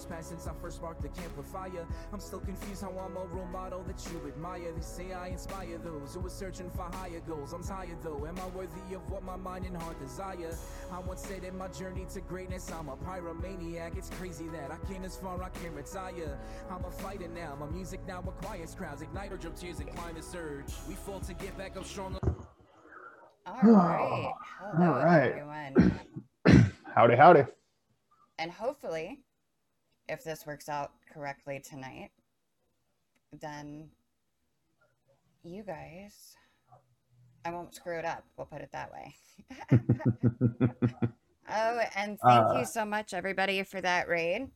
much passed since I first sparked the camp with fire. I'm still confused how I'm a role model that you admire. They say I inspire those who are searching for higher goals. I'm tired though. Am I worthy of what my mind and heart desire? I once said in my journey to greatness, I'm a pyromaniac. It's crazy that I came this far, I can't retire. I'm a fighter now. My music now acquires crowds. Ignite or drop tears and climb the surge. We fall to get back up stronger. All right. Hello, All right. everyone. Howdy, howdy. And hopefully, if this works out correctly tonight, then you guys, I won't screw it up. We'll put it that way. oh, and thank Uh, you so much, everybody, for that raid.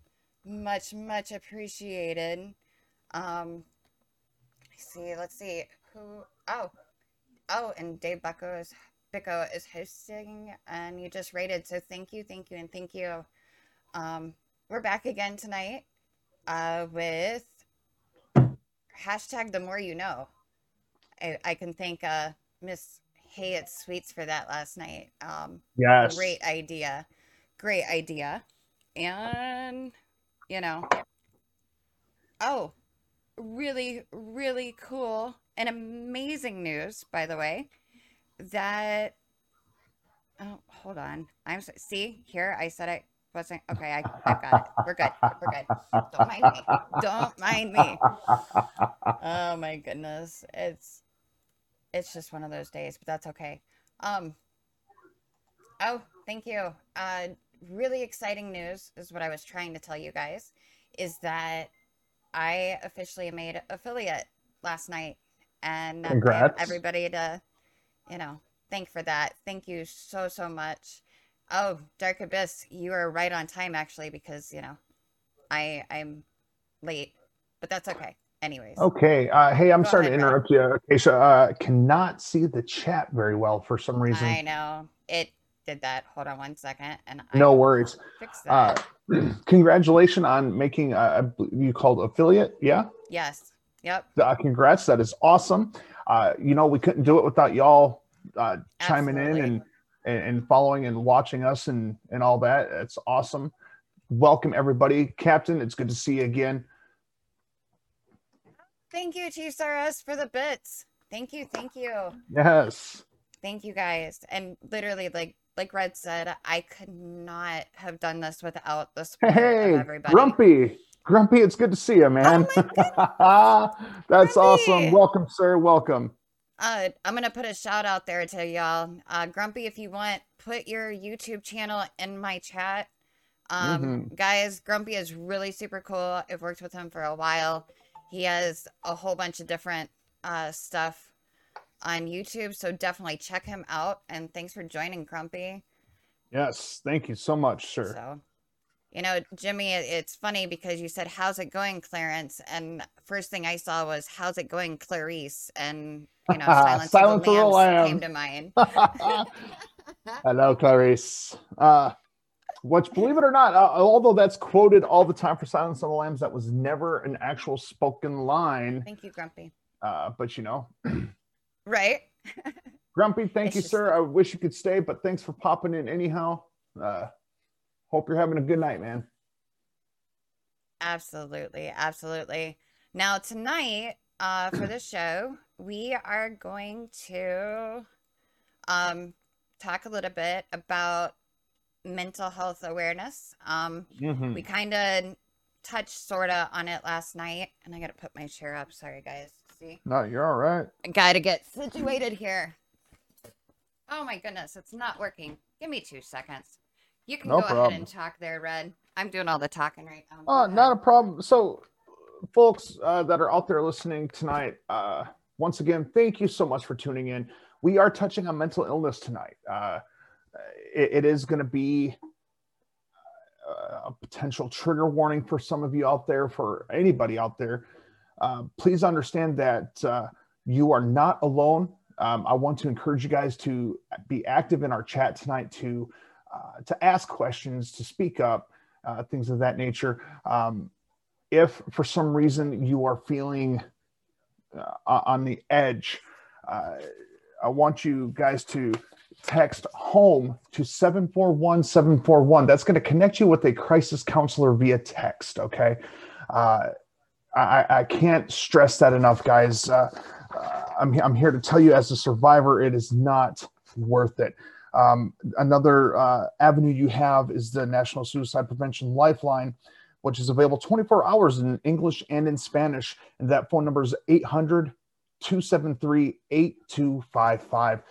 Much, much appreciated. Um, see, let's see who. Oh, oh, and Dave Bucko is Bicko is hosting, and you just rated. So thank you, thank you, and thank you. Um, we're back again tonight uh, with hashtag the more you know. I, I can thank uh, Miss Hayet Sweets for that last night. Um, Yes. great idea. Great idea. And, you know, oh, really, really cool and amazing news, by the way, that, oh, hold on. I'm, see, here, I said I wasn't, okay, I, I've got it. We're good. We're good. Don't mind me. Don't mind me. Oh my goodness. It's, it's just one of those days, but that's okay. Um, Oh, thank you. Uh, really exciting news is what I was trying to tell you guys is that I officially made affiliate last night, and I Congrats. everybody to, you know, thank for that. Thank you so so much. Oh, Dark Abyss, you are right on time actually because you know, I I'm late, but that's okay. Anyways, Okay. Uh, hey, I'm Go sorry ahead, to interrupt you. Okay, so uh, cannot see the chat very well for some reason. I know it did that. Hold on one second, and I No worries. Fix Uh, congratulations on making uh, I believe you called affiliate. Yeah. yes. Yep. Uh, congrats. That is awesome. Uh, you know, we couldn't do it without y'all uh, chiming in and, and and following and watching us and and all that. It's awesome. Welcome everybody, Captain. It's good to see you again. Thank you, Chief Saras, for the bits. Thank you, thank you, Yes. thank you, guys. And literally, like like Red said, I could not have done this without the support Hey, of everybody. Grumpy. Grumpy, it's good to see you, man. Oh That's awesome. Welcome, sir. Welcome. Uh, I'm gonna put a shout out there to y'all. Uh, Grumpy, if you want, put your YouTube channel in my chat. Um, Mm-hmm. guys, Grumpy is really super cool. I've worked with him for a while. He has a whole bunch of different uh stuff on YouTube, so definitely check him out. And thanks for joining, Grumpy. Yes. Thank you so much, sir. So, you know, Jimmy, it's funny because you said, "How's it going, Clarence?" And first thing I saw was, "How's it going, Clarice?" And you know, Silence, Silence of the Lambs Lamb. came to mind. Hello, Clarice. Uh, which, believe it or not, uh, although that's quoted all the time for Silence of the Lambs, that was never an actual spoken line. Thank you, Grumpy. Uh, but you know, Right? Grumpy, thank It's you, just- sir. I wish you could stay, but thanks for popping in anyhow. Uh, hope you're having a good night, man. Absolutely, absolutely. Now tonight, uh, for the show, we are going to um talk a little bit about mental health awareness. Um, Mhm. we kind of touched sorta on it last night, and I gotta put my chair up. Sorry, guys. See, No, you're all right. I gotta get situated here. Oh my goodness, it's not working. Give me two seconds. You can No go problem. ahead and talk there, Red. I'm doing all the talking right now. Go Uh, not a problem. So, folks uh, that are out there listening tonight, uh, once again, thank you so much for tuning in. We are touching on mental illness tonight. Uh, it, it is going to be uh, a potential trigger warning for some of you out there, for anybody out there. Uh, please understand that uh, you are not alone. Um, I want to encourage you guys to be active in our chat tonight, to uh, to ask questions, to speak up, uh, things of that nature. Um, if for some reason you are feeling uh, on the edge, uh, I want you guys to text home to 741 741. That's going to connect you with a crisis counselor via text. Okay. Uh, I, I, can't stress that enough, guys. Uh, uh, I'm, I'm here to tell you, as a survivor, it is not worth it. Um, another uh, avenue you have is the National Suicide Prevention Lifeline, which is available 24 hours in English and in Spanish. And that phone number is 800 273 8255.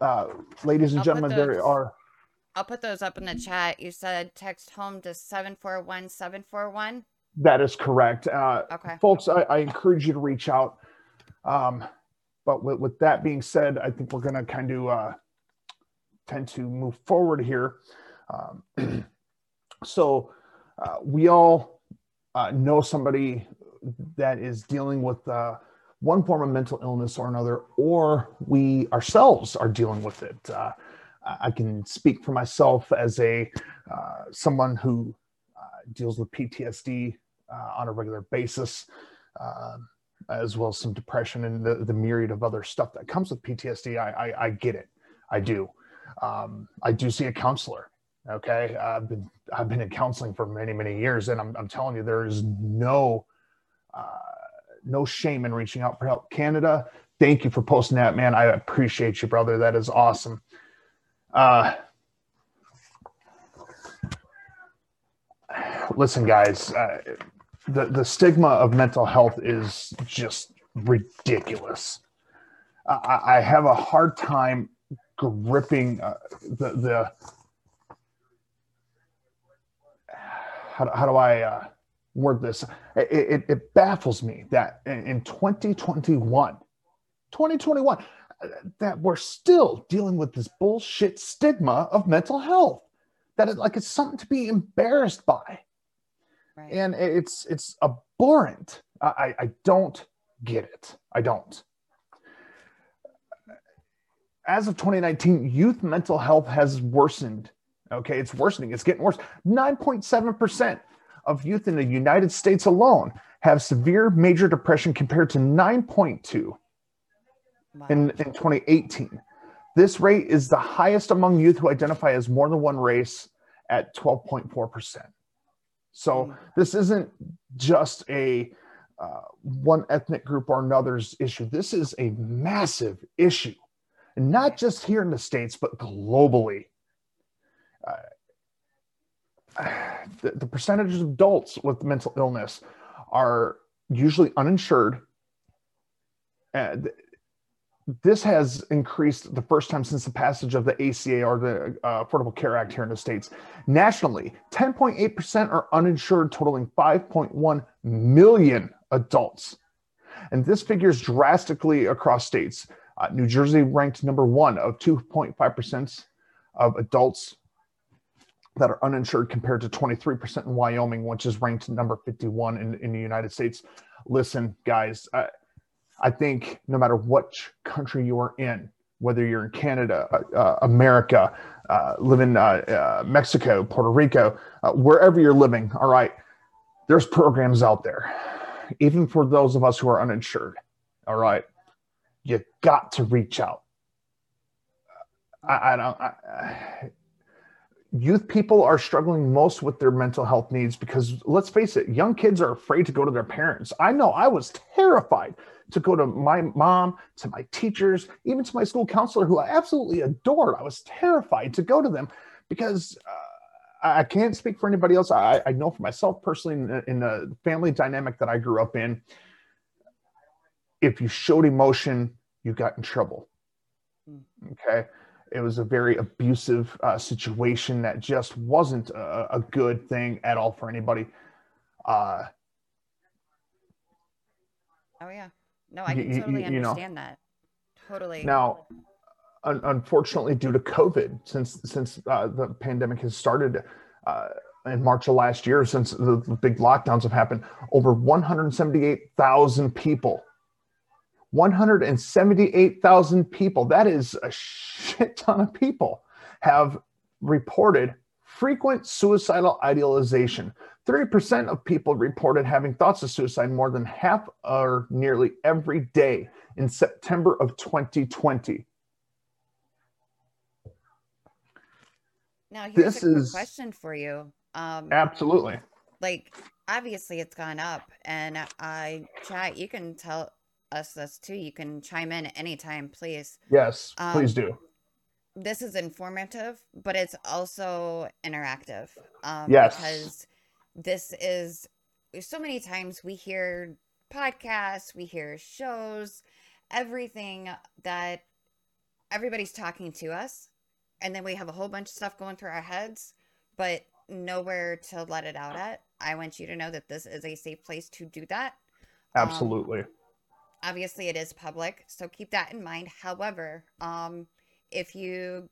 Uh, ladies and I'll gentlemen, there are. I'll put those up in the chat. You said text home to 741 741. That is correct. Uh, Okay. folks, I, I encourage you to reach out. Um, but with, with that being said, I think we're going to kind of uh, tend to move forward here. Um, so uh, we all uh, know somebody that is dealing with uh, one form of mental illness or another, or we ourselves are dealing with it. Uh, I can speak for myself as a uh, someone who uh, deals with PTSD on a regular basis, um, as well as some depression and the, the myriad of other stuff that comes with PTSD. I, I, I get it. I do. Um, I do see a counselor. Okay. I've been, I've been in counseling for many, many years. And I'm, I'm telling you, there is no, uh, no shame in reaching out for help. Canada, thank you for posting that, man. I appreciate you, brother. That is awesome. Uh, listen, guys, uh, the, the stigma of mental health is just ridiculous. I, I have a hard time gripping uh, the, the how, do- how do I uh, word this? It, it, it baffles me that in, in 2021, 2021, uh, that we're still dealing with this bullshit stigma of mental health. That it, like it's something to be embarrassed by Right. and it's it's abhorrent. I I don't get it. I don't. As of 2019, youth mental health has worsened. Okay, it's worsening. It's getting worse. 9.7% of youth in the United States alone have severe major depression compared to 9.2 Wow. in, in 2018. This rate is the highest among youth who identify as more than one race at 12.4%. So Mm. this isn't just a uh, one ethnic group or another's issue. This is a massive issue, not just here in the states, but globally. Uh, the, the of adults with mental illness are usually uninsured. And this has increased the first time since the passage of the ACA or the uh, Affordable Care Act here in the States. Nationally, 10.8% are uninsured, totaling 5.1 million adults. And this figures drastically across states. Uh, New Jersey ranked number one of 2.5% of adults that are uninsured compared to 23% in Wyoming, which is ranked number 51 in, in the United States. Listen, guys, I, I think no matter which country you are in, whether you're in Canada, uh, uh, America, uh, live in uh, uh, Mexico, Puerto Rico, uh, wherever you're living, all right, there's programs out there, even for those of us who are uninsured. All right, you got to reach out. I, I don't. I, youth people are struggling most with their mental health needs because let's face it, young kids are afraid to go to their parents. I know I was terrified to go to my mom, to my teachers, even to my school counselor, who I absolutely adored. I was terrified to go to them because uh, I can't speak for anybody else. I, I know for myself personally, in in the family dynamic that I grew up in, if you showed emotion, you got in trouble. Okay. It was a very abusive uh, situation that just wasn't a, a good thing at all for anybody. Uh, Oh yeah. No, I can you- totally you know. understand that. Totally. Now, un- unfortunately, due to COVID, since since uh, the pandemic has started uh, in March of last year, since the, the big lockdowns have happened, over 178,000 people. 178,000 people. That is a shit ton of people have reported frequent suicidal idealization. 30% of people reported having thoughts of suicide more than half or nearly every day in September of 2020. Now here's This a is- question for you. Um, Absolutely. like obviously it's gone up, and I chat. You can tell us this too. You can chime in anytime, please. Yes, Um, please do. This is informative, but it's also interactive. Um, Yes. because this is so many times we hear podcasts, we hear shows, everything that everybody's talking to us, and then we have a whole bunch of stuff going through our heads, but nowhere to let it out at. I want you to know that this is a safe place to do that. um, Absolutely. Obviously, it is public, so keep that in mind. However, um, if you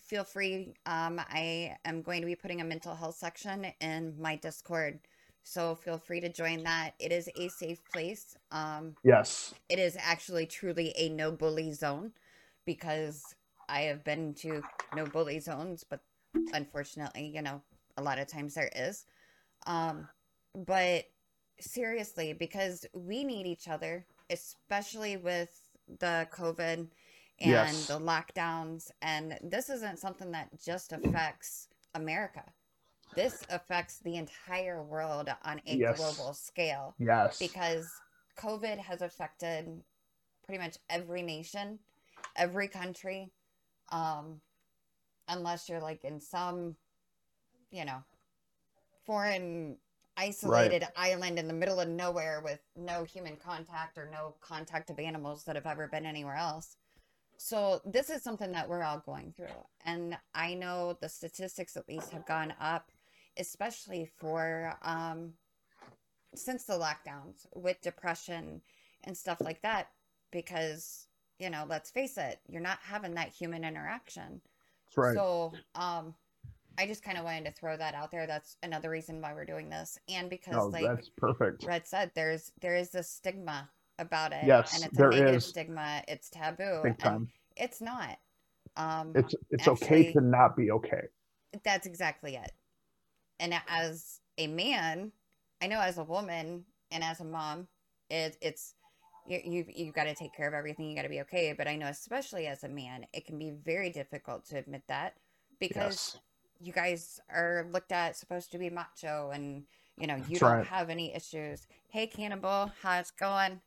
feel free, um, I am going to be putting a mental health section in my Discord. So feel free to join that. It is a safe place. Um, yes. it is actually truly a no bully zone because I have been to no bully zones, but unfortunately, you know, a lot of times there is. Um, but seriously, because we need each other, especially with the COVID and Yes. the lockdowns, and this isn't something that just affects America. This affects the entire world on a Yes. global scale Yes. because COVID has affected pretty much every nation, every country, um, unless you're like in some, you know, foreign isolated island in the middle of nowhere with no human contact or no contact of animals that have ever been anywhere else. So this is something that we're all going through. And I know the statistics at least have gone up, especially for um, since the lockdowns with depression and stuff like that because you know let's face it you're not having that human interaction That's right. so um i just kind of wanted to throw that out there that's another reason why we're doing this and because no, like that's perfect. red said there's there is this stigma about it Yes, and it's there a negative is. stigma it's taboo Big time. it's not um It's it's okay to not be okay. that's exactly it. And as a man, I know as a woman and as a mom, it, it's you you you got to take care of everything. You got to be okay. But I know especially as a man, it can be very difficult to admit that because Yes. You guys are looked at supposed to be macho and you know you That's don't right. have any issues. Hey Cannibal, how's it going?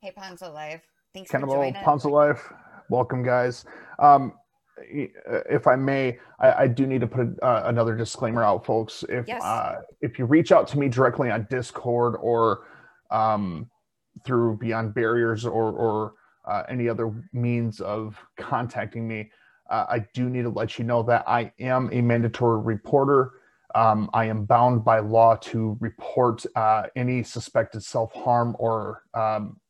Hey Ponzo Life, thanks Cannibal for joining. Ponzo Life. Welcome, guys. Um, uh, if I may, I, I do need to put uh, another disclaimer out, folks. If Yes. uh, if you reach out to me directly on Discord or um, through Beyond Barriers or or uh, any other means of contacting me, uh, I do need to let you know that I am a mandatory reporter. Um, I am bound by law to report uh, any suspected self harm or um,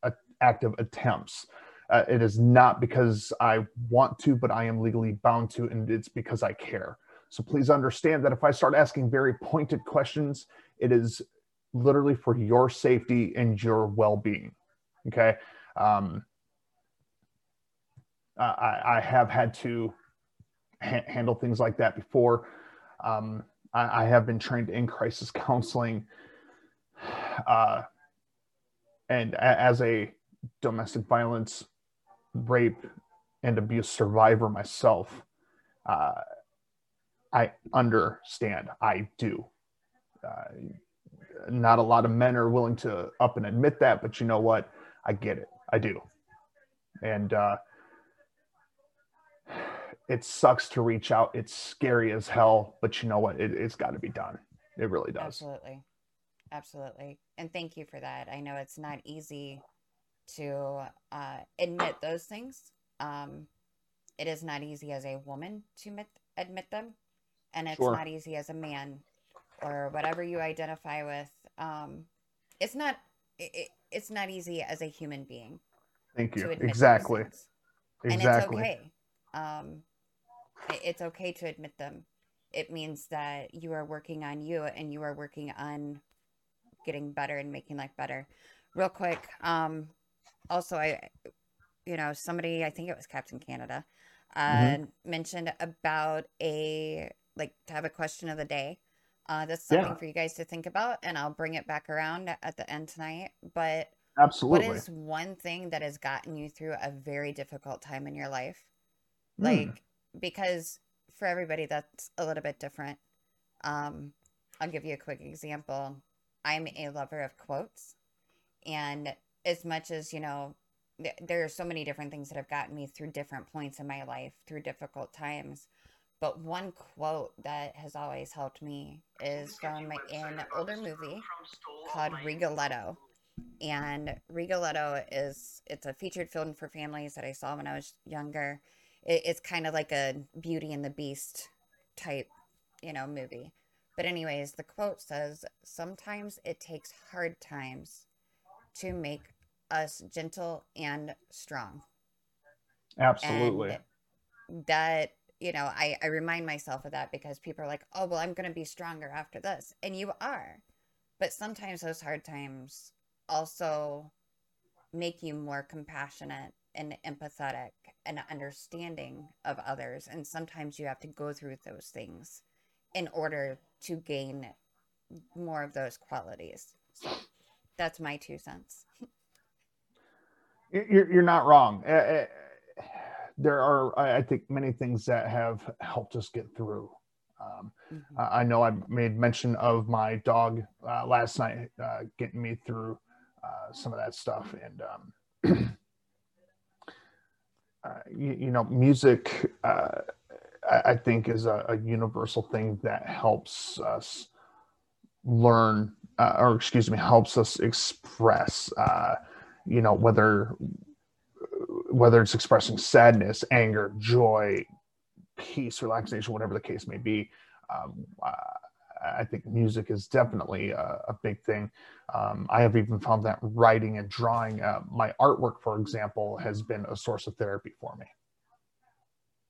active attempts. Uh, it is not because I want to, but I am legally bound to, and it's because I care. So please understand that if I start asking very pointed questions, it is literally for your safety and your well being. Okay. Um, I, I have had to ha- handle things like that before. Um, I, I have been trained in crisis counseling. Uh, and a- as a domestic violence, rape, and abuse survivor myself, uh, I understand. I do. Uh, not a lot of men are willing to up and admit that, but you know what? I get it. I do. And uh, it sucks to reach out. It's scary as hell, but you know what? It, it's got to be done. It really does. Absolutely. Absolutely. And thank you for that. I know it's not easy to uh, admit those things. Um, it is not easy as a woman to admit, admit them. And it's Sure. not easy as a man or whatever you identify with. Um, it's not. It, it- it's not easy as a human being Thank you. those Exactly. and it's okay. Um, it's okay to admit them. It means that you are working on you and you are working on getting better and making life better. Real quick, um, also I, you know, somebody I think it was Captain Canada, uh, Mm-hmm. mentioned about a like to have a question of the day. Uh, that's something Yeah. for you guys to think about, and I'll bring it back around at the end tonight. But Absolutely. what is one thing that has gotten you through a very difficult time in your life? Hmm. Like, because for everybody that's a little bit different. Um, I'll give you a quick example. I'm a lover of quotes, and as much as you know, th- there are so many different things that have gotten me through different points in my life through difficult times. But one quote that has always helped me is from an older movie called Rigoletto. And Rigoletto is it's a featured film for families that I saw when I was younger. It, it's kind of like a Beauty and the Beast type, you know, movie. But anyways, the quote says, "Sometimes it takes hard times to make us gentle and strong." Absolutely. And that you know I, I remind myself of that because people are like oh well i'm going to be stronger after this and you are but sometimes those hard times also make you more compassionate and empathetic and understanding of others and sometimes you have to go through those things in order to gain more of those qualities so that's my two cents you're, you're not wrong uh, uh, there are i think many things that have helped us get through um, Mhm. I know I made mention of my dog uh, last night, uh, getting me through uh, some of that stuff. And, um, you, you know, music, uh, I, I think, is a, a universal thing that helps us learn, uh, or excuse me, helps us express, uh, you know, whether whether it's expressing sadness, anger, joy, peace, relaxation, whatever the case may be. Um, uh, I think music is definitely a, a big thing. Um, I have even found that writing and drawing, uh, my artwork, for example, has been a source of therapy for me.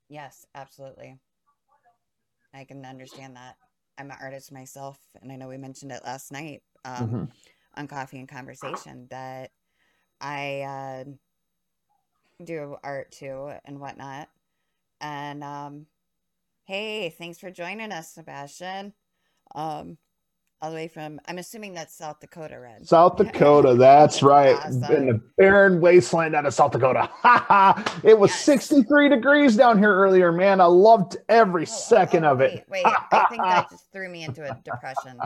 Yes, absolutely. I can understand that. I'm an artist myself, and I know we mentioned it last night um, Mhm. on Coffee and Conversation that I uh, do art too and whatnot. And um, hey, thanks for joining us, Sebastian. Um, all the way from, I'm assuming that's South Dakota, Red. South Dakota, that's right. Awesome. In the barren wasteland out of South Dakota. It was Yes. 63 degrees down here earlier, man. I loved every Oh, oh, second oh, of it. Wait, wait, I think that just threw me into a depression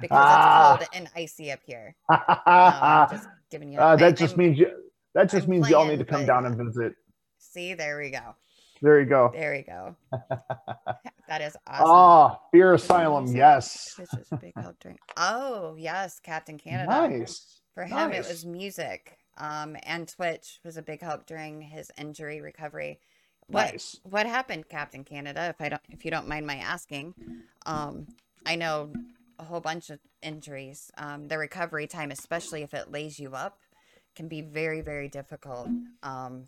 because Ah. it's cold and icy up here. I'm just giving you. Uh, I- that just I'm- means you, that just I'm means y'all need to come but down and visit. See, there we go. There you go. There you go. that is awesome. Ah, Beer Asylum. Yes. This is a big help during. Oh yes, Captain Canada. Nice. For him, it was music. Um, and Twitch was a big help during his injury recovery. What Nice. what happened, Captain Canada? If I don't, if you don't mind my asking, um, I know a whole bunch of injuries. Um, the recovery time, especially if it lays you up, can be very very difficult. Um,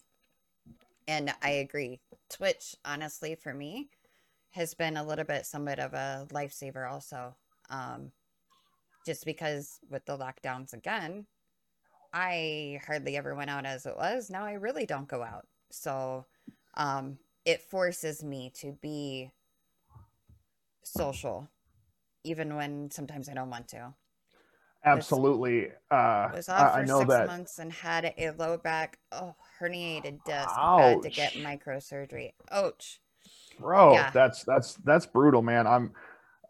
and I agree. Twitch, honestly, for me, has been a little bit somewhat of a lifesaver also. Um, just because with the lockdowns again, I hardly ever went out as it was. Now I really don't go out. So um, it forces me to be social, even when sometimes I don't want to. Absolutely. Uh, I was off I for know six that. months and had a low back, oh, herniated disc. Had to get microsurgery. Ouch. bro Yeah. that's that's that's brutal man i'm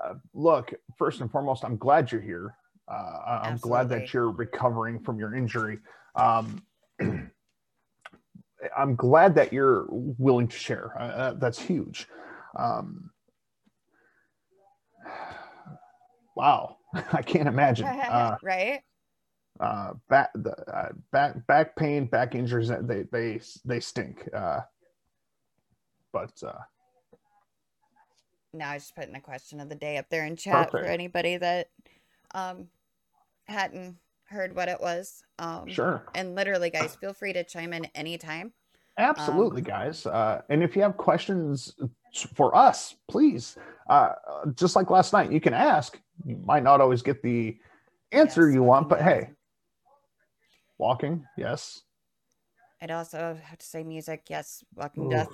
uh, look first and foremost i'm glad you're here uh, i'm glad that you're recovering from your injury um, i'm glad that you're willing to share uh, uh, that's huge um, wow i can't imagine uh, right? uh, back the uh, back back pain back injuries they they they stink uh, but uh, Now I just putting a question of the day up there in chat for anybody that um hadn't heard what it was. Um sure and literally guys, feel free to chime in anytime. Absolutely, guys. Uh, and if you have questions for us, please, uh, just like last night, you can ask. You might not always get the answer Yes, you want, but hey, walking, yes. I'd also have to say music, yes, Walking Ooh. Death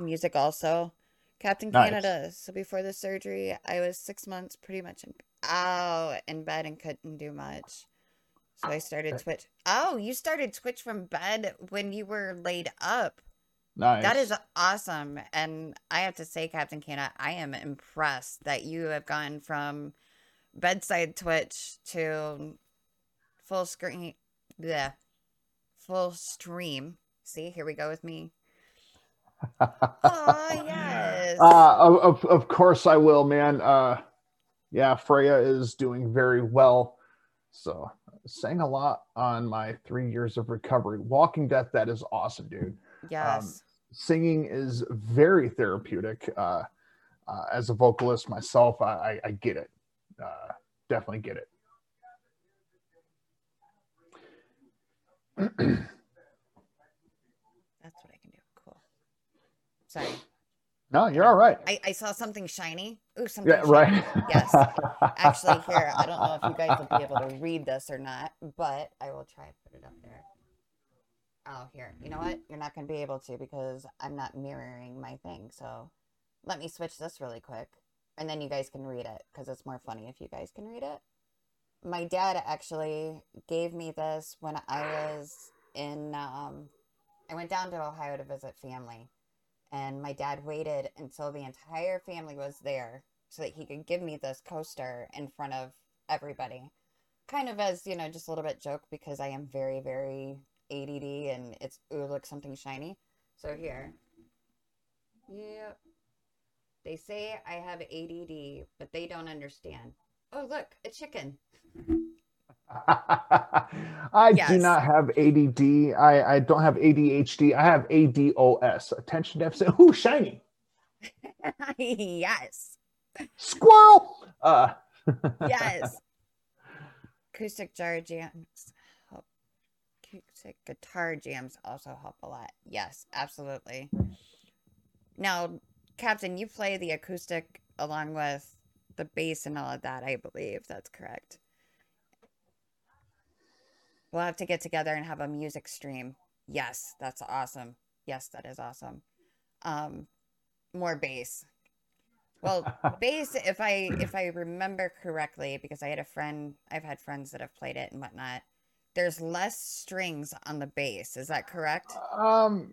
music also. Captain Nice. Canada. So before the surgery, I was six months pretty much in oh in bed and couldn't do much. So I started. Twitch. Oh, you started Twitch from bed when you were laid up. Nice. That is awesome. And I have to say, Captain Cana, I am impressed that you have gone from bedside twitch to full screen the full stream. See, here we go with me. oh yes. Uh, of, of, of course I will, man. Uh, yeah, Freya is doing very well. So sang a lot on my three years of recovery. Walking Death, that is awesome, dude. yes. Singing is very therapeutic. Uh, uh, as a vocalist myself, I, I, I get it. Uh, definitely get it. That's what I can do. Cool. Sorry. No, you're all right. I, I saw something shiny. Ooh, something Yeah, shiny. right. Yes. Actually, here, I don't know if you guys will be able to read this or not, but I will try to put it up there. Oh, here. You know what? You're not going to be able to because I'm not mirroring my thing. So let me switch this really quick. And then you guys can read it because it's more funny if you guys can read it. My dad actually gave me this when I was in, um, I went down to Ohio to visit family. And my dad waited until the entire family was there so that he could give me this coaster in front of everybody. Kind of as, you know, just a little bit joke because I am very, very ADD and it's, ooh, look, something shiny. So here. Yep. They say I have ADD, but they don't understand. Oh, look, a chicken. I Yes. do not have ADD. I, I don't have ADHD. I have ADOS, attention deficit. Ooh, shiny yes. squirrel. Uh, Yes. Acoustic jar jams Acoustic guitar jams also help a lot. Yes, absolutely. Now, Captain, you play the acoustic along with the bass and all of that, I believe. That's correct. We'll have to get together and have a music stream. Yes, that's awesome. Yes, that is awesome. Um, more bass. Well, bass, if I if I remember correctly, because I had a friend, I've had friends that have played it and whatnot. There's less strings on the bass. Is that correct? um,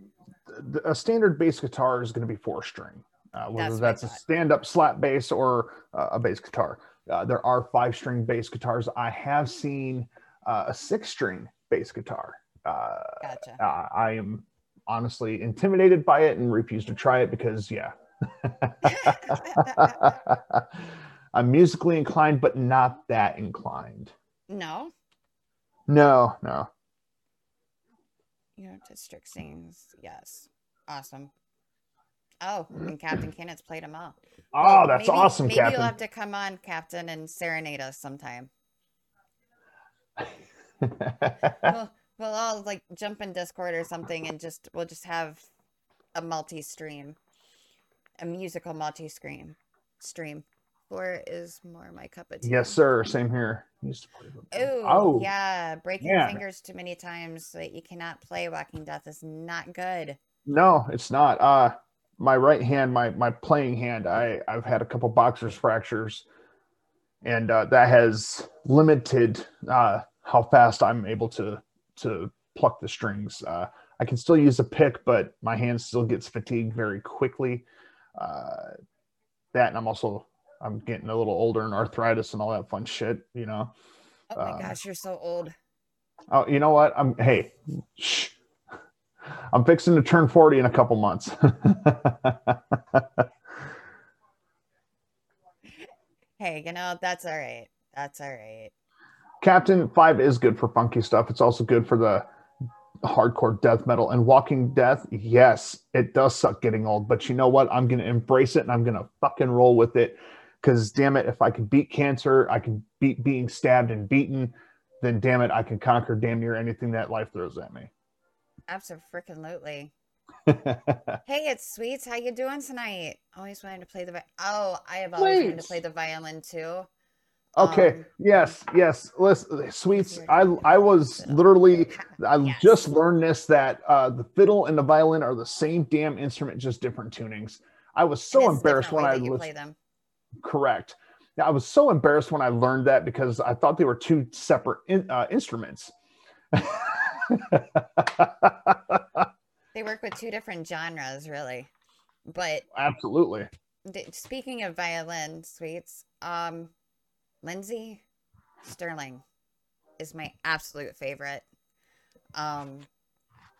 a standard bass guitar is going to be four string, uh, whether That's that's a stand up slap bass or uh, a bass guitar. Uh, there are five string bass guitars. I have seen uh, a six string bass guitar. Uh, Gotcha. uh, I am honestly intimidated by it and refuse to try it because, yeah. I'm musically inclined, but not that inclined. no, No, no. you know, district scenes. Yes, awesome. Oh, and Captain Canada's played them all. Oh, Well, that's maybe- awesome, Maybe Captain. you'll have to come on, Captain, and serenade us sometime. we'll we'll all like jump in Discord or something and just we'll just have a multi stream, a musical multi stream stream. Four is more my cup of tea. yes, sir. Same here. Used to play them. Ooh, oh, yeah, breaking yeah. fingers too many times so that you cannot play Walking Death is not good. No, it's not. Uh my right hand, my my playing hand, I I've had a couple boxers fractures, and uh, that has limited uh, how fast I'm able to to pluck the strings. Uh, I can still use a pick, but my hand still gets fatigued very quickly. Uh, that, and I'm also I'm getting a little older and arthritis and all that fun shit. You know. Oh my Um, gosh, you're so old. Oh, you know what? I'm hey, shh. I'm fixing to turn 40 in a couple months. Hey, you know, that's all right. That's all right. Captain 5 is good for funky stuff. It's also good for the hardcore death metal and walking death. Yes, it does suck getting old, but you know what? I'm going to embrace it and I'm going to fucking roll with it cuz damn it, if I can beat cancer, I can beat being stabbed and beaten, then damn it, I can conquer damn near anything that life throws at me. Absolutely. Hey, it's Sweets. How you doing tonight? Always wanted to play the vi- Oh, I have always wanted to play the violin too. Okay. Um, yes. Yes. Listen, sweets. I I was literally. I Yes. just learned this that uh, the fiddle and the violin are the same damn instrument, just different tunings. I was so embarrassed when I that was play them. Correct. Yeah, I was so embarrassed when I learned that because I thought they were two separate in, uh, instruments. they work with two different genres, really. But Absolutely. d- speaking of violin suites, um, Lindsey Stirling is my absolute favorite. Um,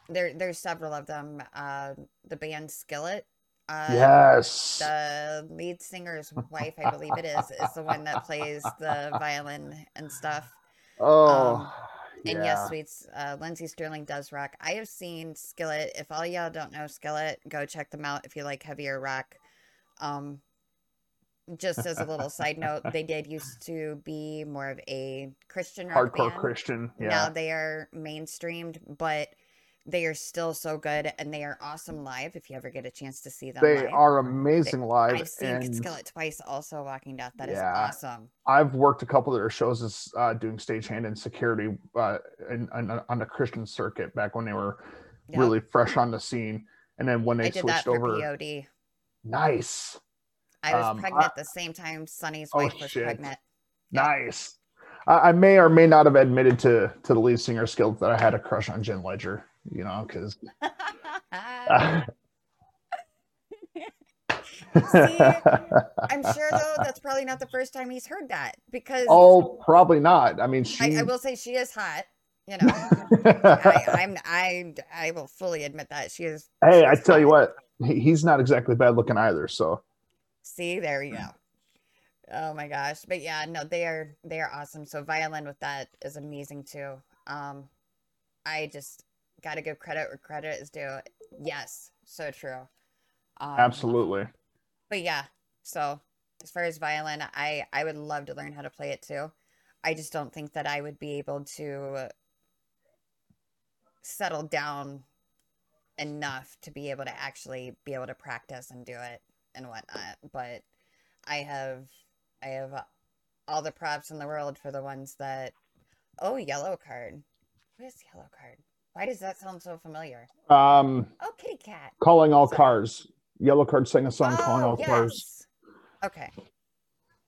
there there's several of them. Uh, the band Skillet. Uh, yes. The lead singer's wife, I believe it is, is the one that plays the violin and stuff. oh. um, And yes, sweets, uh, Lindsey Stirling does rock. I have seen Skillet. If all y'all don't know Skillet, go check them out if you like heavier rock. Um, just as a little side note, they did used to be more of a Christian rock hardcore band. Christian. Now Yeah. they are mainstreamed, but they are still so good and they are awesome live. If you ever get a chance to see them, They live. are amazing live. I've seen and Skillet twice. Also, Walking Death. That is Yeah. awesome. I've worked a couple of their shows as uh, doing stagehand and security uh, in, in, on the Christian circuit back when they were Yeah. really fresh on the scene. And then when they I did that switched over, POD. nice, I was Um, pregnant I- at the same time Sonny's Oh, wife was shit. pregnant. nice. I, I may or may not have admitted to to the lead singer skills that I had a crush on Jen Ledger. You know, because See, I'm sure though that's probably not the first time he's heard that because oh, probably not. I mean, she. I, I will say she is hot. You know, I, I'm I I will fully admit that she is. hey, I she's tell you what, he's not exactly bad looking either. So See, there you go. Oh my gosh. But yeah, no, they are they are awesome. So violin with that is amazing too. Um I just gotta give credit where credit is due. Yes, so true. Um, absolutely. But yeah, so as far as violin, I I would love to learn how to play it too. I just don't think that I would be able to settle down enough to be able to actually be able to practice and do it and whatnot. But I have I have all the props in the world for the ones that oh yellow card. What is yellow card? Why does that sound so familiar? Um, Oh kitty cat. calling all Sorry. cars. Yellow card sang a song calling Oh, all cars. Okay.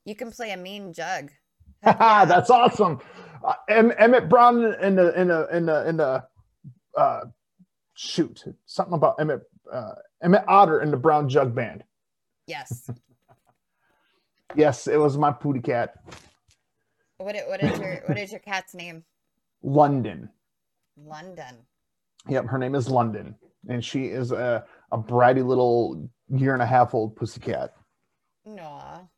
You can play a mean jug. Yeah. That's awesome. Uh, em- Emmett Brown in the in the in the in the uh, shoot something about Emmett uh, Emmet Otter in the Brown Jug Band. Yes. Yes, it was my pooty cat, What what is your what is your cat's name? London. London. Yep, her name is London, and she is a a bratty little year and a half old pussy cat. No.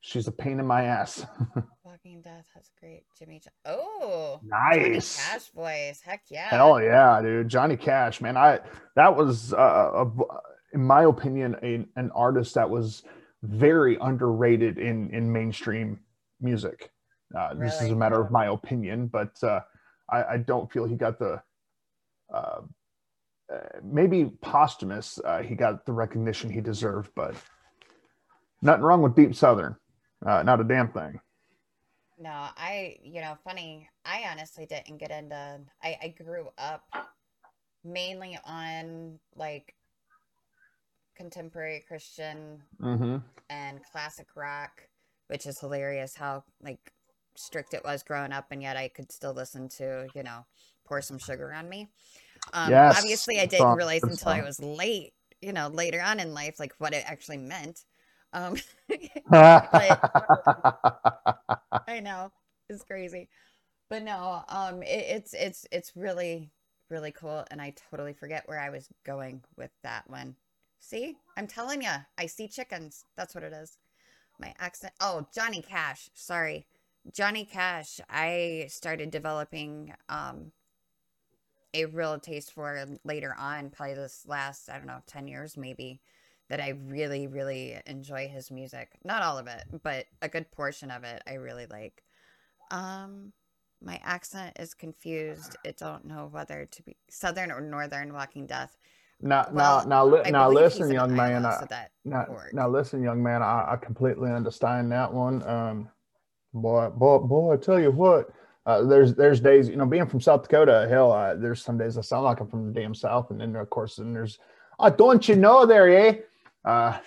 She's a pain in my ass. Walking Death. That's great. Jimmy. Ch- oh. Johnny nice. Cash voice. Heck yeah. Hell yeah, dude. Johnny Cash, man. I that was uh, a, in my opinion a, an artist that was very underrated in in mainstream music. Uh, This is a matter of my opinion, but uh, I, I don't feel he got the uh, uh, maybe posthumous. Uh, he got the recognition he deserved, but nothing wrong with Deep Southern. Uh, not a damn thing. No, I, you know, funny. I honestly didn't get into. I, I grew up mainly on like contemporary Christian Mm-hmm. and classic rock, which is hilarious how like strict it was growing up, and yet I could still listen to, you know, pour some sugar on me. Um, Yes, obviously, I didn't realize until I was late, you know, later on in life, like what it actually meant. Um, I know it's crazy, but no, um, it, it's it's it's really really cool, and I totally forget where I was going with that one. See, I'm telling you, I see chickens. That's what it is. My accent. Oh, Johnny Cash. Sorry, Johnny Cash. I started developing um a real taste for later on, probably this last I don't know ten years maybe. That I really, really enjoy his music. Not all of it, but a good portion of it I really like. Um, my accent is confused. I don't know whether to be southern or northern. Walking Death. now, Well, now, now, li- now, listen, young man. I- Now, now listen, young man, I, I completely understand that one. Um, boy, boy, boy, I tell you what, uh, there's there's days, you know, being from South Dakota, hell, uh, there's some days I sound like I'm from the damn South, and then of course, then there's, oh, don't you know there, eh? Uh,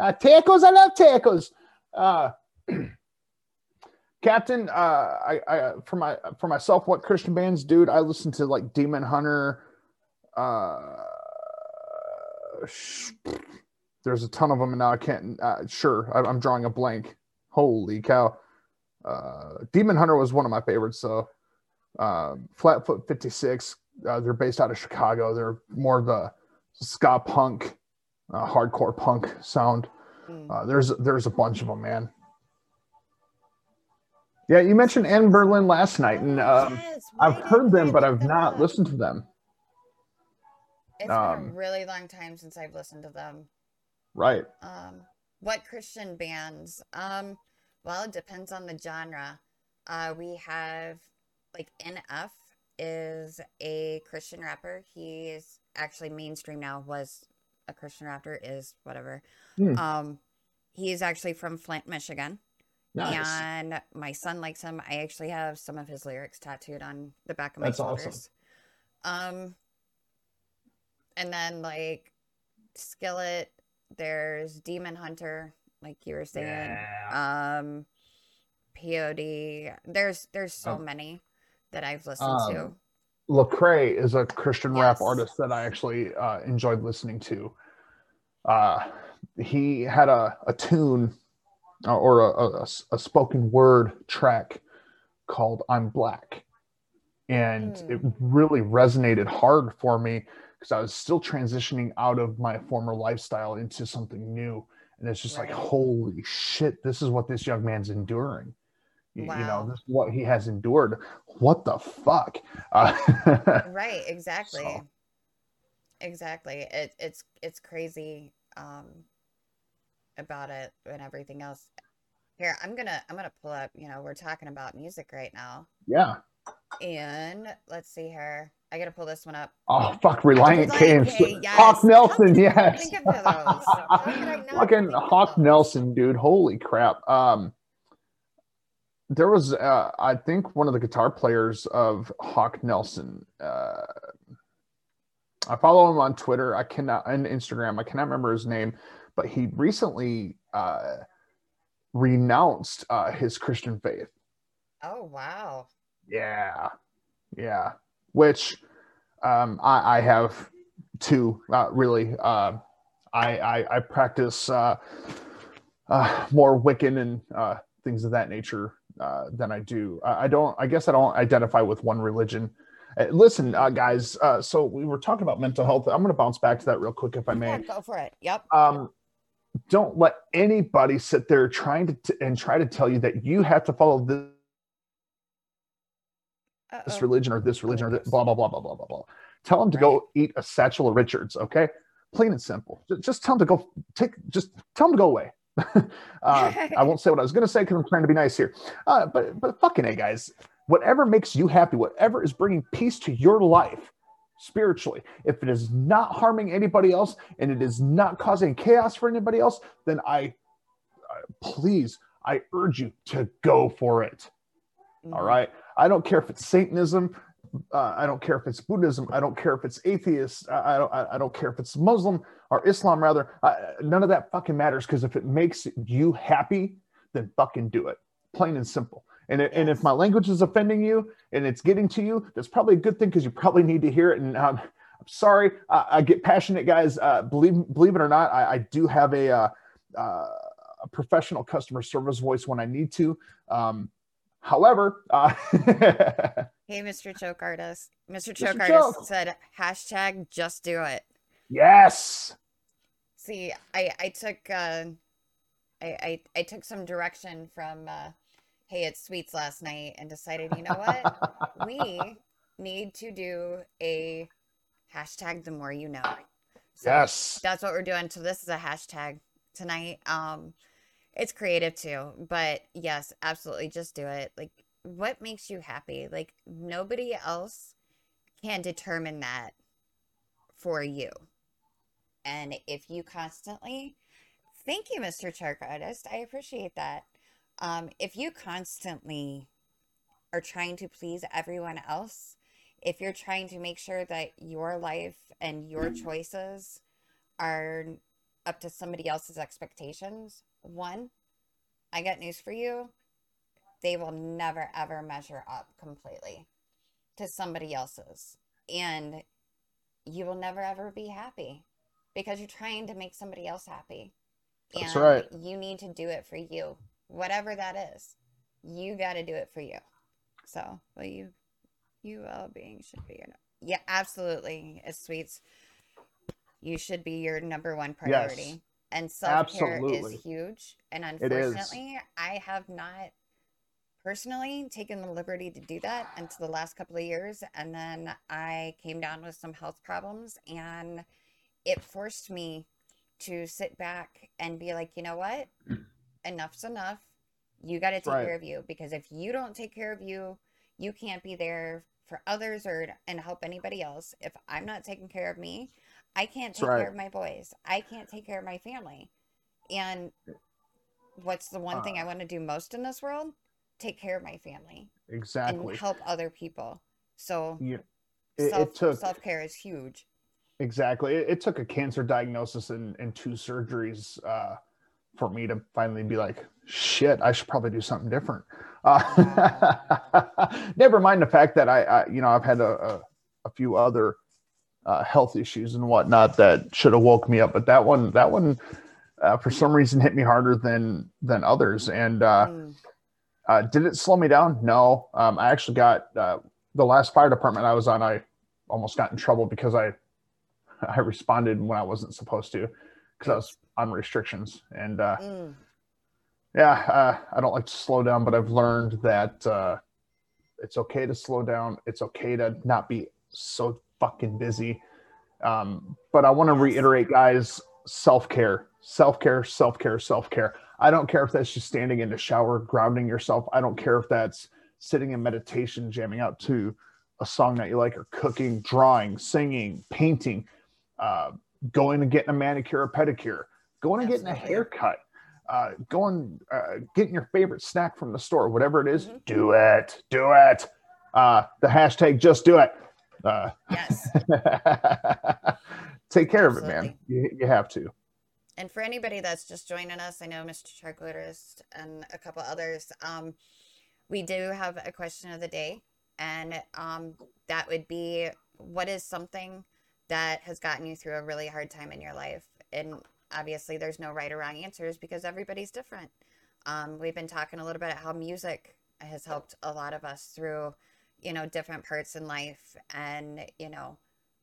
uh tacos, I love tacos. Uh, Captain, uh, I, I for my for myself, what Christian bands, dude? I listen to like Demon Hunter, uh, sh- there's a ton of them, and now I can't. Uh, sure, I, I'm drawing a blank. Holy cow! Uh, Demon Hunter was one of my favorites. So, uh, Flatfoot 56. Uh, they're based out of Chicago. They're more of the ska punk, uh, hardcore punk sound. Mm. Uh, there's there's a bunch of them, man. Yeah, you mentioned Anberlin last night, and um, Yes, I've heard them, but I've them not up? listened to them. It's been a um, really long time since I've listened to them. Right. Um, what Christian bands? Um, well, it depends on the genre. Uh, we have like NF is a Christian rapper. He's actually mainstream now. Was a Christian rapper. Is whatever. Hmm. Um, he's actually from Flint, Michigan, Nice. and my son likes him. I actually have some of his lyrics tattooed on the back of my That's awesome. shoulders. Um, and then like Skillet, there's Demon Hunter, like you were saying. Um, POD. There's there's so Oh. many that I've listened Um, to. Lecrae is a Christian rap artist that I actually uh, enjoyed listening to. Uh, he had a, a tune uh, or a spoken word track called I'm Black. And Hmm. it really resonated hard for me because I was still transitioning out of my former lifestyle into something new. And it's just like, holy shit, this is what this young man's enduring. You, you know, this is what he has endured. What the fuck? Uh, Right, exactly. So- Exactly. It it's it's crazy um about it and everything else. Here, I'm gonna I'm gonna pull up, you know, we're talking about music right now. yeah. And let's see here. I gotta pull this one up. Oh fuck, Relient Relient K. K, yes. Hawk Nelson, yes. think of those? How could I Fucking Hawk? Nelson, dude. Holy crap. Um there was uh I think one of the guitar players of Hawk Nelson. Uh I follow him on Twitter. I cannot and Instagram. I cannot remember his name, but he recently uh renounced uh his Christian faith. Oh wow. Yeah, yeah. Which um, I, I have two. Uh, really, uh, I, I I practice uh, uh, more Wiccan and uh, things of that nature uh, than I do. I, I don't. I guess I don't identify with one religion. Listen, uh, guys. Uh, so we were talking about mental health. I'm going to bounce back to that real quick, if I may Yeah, go for it. Yep. um, don't let anybody sit there trying to t- and try to tell you that you have to follow this, this Uh-oh. religion or this religion or this, blah blah blah blah blah blah blah. Tell them to go eat a satchel of Richards, okay? Plain and simple. Ju- Just tell them to go take. Just tell them to go away. uh, I won't say what I was going to say because I'm trying to be nice here. Uh, but but fucking a guys, whatever makes you happy, whatever is bringing peace to your life spiritually, if it is not harming anybody else and it is not causing chaos for anybody else, then I, uh, please, I urge you to go for it. All Mhm. right. I don't care if it's Satanism. Uh, I don't care if it's Buddhism. I don't care if it's atheist. I, I don't. I, I don't care if it's Muslim or Islam. Rather, uh, none of that fucking matters. Because if it makes you happy, then fucking do it. Plain and simple. And it, and if my language is offending you and it's getting to you, that's probably a good thing because you probably need to hear it. And um, I'm sorry, I, I get passionate, guys. Uh, believe believe it or not, I, I do have a, uh, uh, a professional customer service voice when I need to. Um, however, uh, Hey, Mr. Choke Artist. Mr. Mr. Choke Choke. Artist said hashtag just do it. yes, See, I I took uh, I, I I took some direction from uh, Hey It's Sweets last night and decided, you know what, we need to do a hashtag the more you know. So yes, that's what we're doing. So this is a hashtag tonight. Um, it's creative too, but yes, absolutely, just do it. Like, what makes you happy? Like nobody else can determine that for you. And if you constantly, thank you, Mr. Chark Artist, I appreciate that. Um, if you constantly are trying to please everyone else, if you're trying to make sure that your life and your choices are up to somebody else's expectations, one, I got news for you. They will never ever measure up completely to somebody else's. And you will never ever be happy because you're trying to make somebody else happy. That's and right. You need to do it for you, whatever that is. You got to do it for you. So, well, you, you well being should be your, yeah, absolutely. It's sweets, you should be your number one priority. Yes. And self care is huge. And unfortunately, I have not personally taken the liberty to do that until the last couple of years. And then I came down with some health problems and it forced me to sit back and be like, you know what? Enough's enough. You got to take Right. care of you because if you don't take care of you, you can't be there for others or and help anybody else. If I'm not taking care of me, I can't take right. care of my boys. I can't take care of my family. And what's the one thing Uh, I want to do most in this world? Take care of my family Exactly. and help other people. So You- it, self it took self care is huge. exactly. It, it took a cancer diagnosis and, and two surgeries uh, for me to finally be like, shit, I should probably do something different. Uh, never mind the fact that I, I you know, I've had a, a, a few other uh, health issues and whatnot that should have woke me up, but that one, that one, uh, for some reason, hit me harder than than others. And uh, Mm. Uh, did it slow me down? No. Um, I actually got uh, the last fire department I was on. I almost got in trouble because I I responded when I wasn't supposed to because I was on restrictions. And uh, Mm. yeah, uh, I don't like to slow down, but I've learned that uh, it's okay to slow down. It's okay to not be so fucking busy. Um, but I want to reiterate, guys, self care, self care, self care, self care. I don't care if that's just standing in the shower, grounding yourself. I don't care if that's sitting in meditation, jamming out to a song that you like, or cooking, drawing, singing, painting, uh, going and getting a manicure or pedicure, going and getting a haircut, uh, going, uh, getting your favorite snack from the store, whatever it is, Mhm. do it, do it. Uh, the hashtag just do it. Uh, Yes. take care of it, man. You, you have to. And for anybody that's just joining us, I know Mr. Charcuterist and a couple others, um, we do have a question of the day. And um, that would be what is something that has gotten you through a really hard time in your life? And obviously, there's no right or wrong answers because everybody's different. Um, we've been talking a little bit about how music has helped a lot of us through, you know, different parts in life and, you know,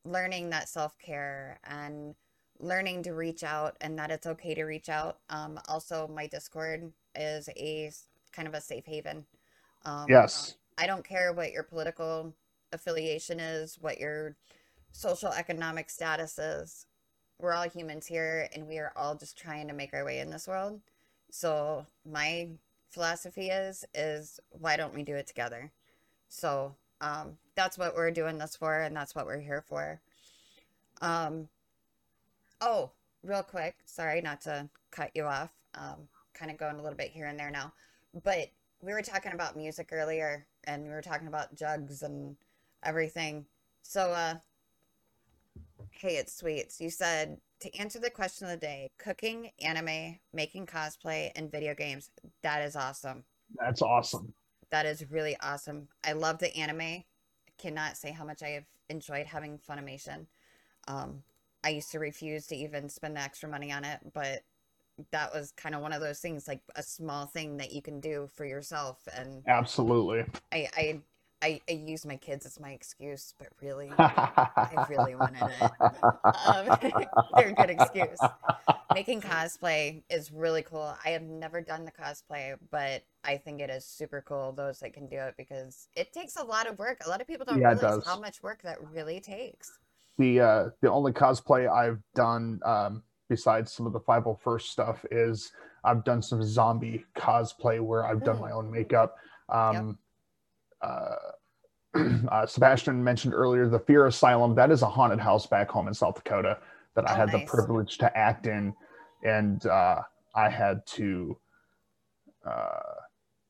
learning that self care and learning to reach out and that it's okay to reach out. Um, also, my Discord is a kind of a safe haven. Um, Yes. I don't care what your political affiliation is, what your social economic status is. We're all humans here and we are all just trying to make our way in this world. So my philosophy is is why don't we do it together? So um, that's what we're doing this for and that's what we're here for. Um, oh, real quick, sorry not to cut you off. Um, kind of going a little bit here and there now, but we were talking about music earlier and we were talking about jugs and everything. So, uh, hey, it's sweets. You said to answer the question of the day cooking, anime, making cosplay, and video games. That is awesome. That's awesome. That is really awesome. I love the anime. I cannot say how much I have enjoyed having Funimation. Um, I used to refuse to even spend the extra money on it, but that was kind of one of those things, like a small thing that you can do for yourself. And Absolutely. I, I, I, I use my kids as my excuse, but really, I really wanted it. Um, they're a good excuse. Making cosplay is really cool. I have never done the cosplay, but I think it is super cool. Those that can do it because it takes a lot of work. A lot of people don't Yeah, realize how much work that really takes. the uh the only cosplay I've done um besides some of the 501st stuff is I've done some zombie cosplay where I've done Mm. my own makeup. Um uh, uh Sebastian mentioned earlier the Fear Asylum that is a haunted house back home in South Dakota that I Oh, had the privilege to act in and uh I had to uh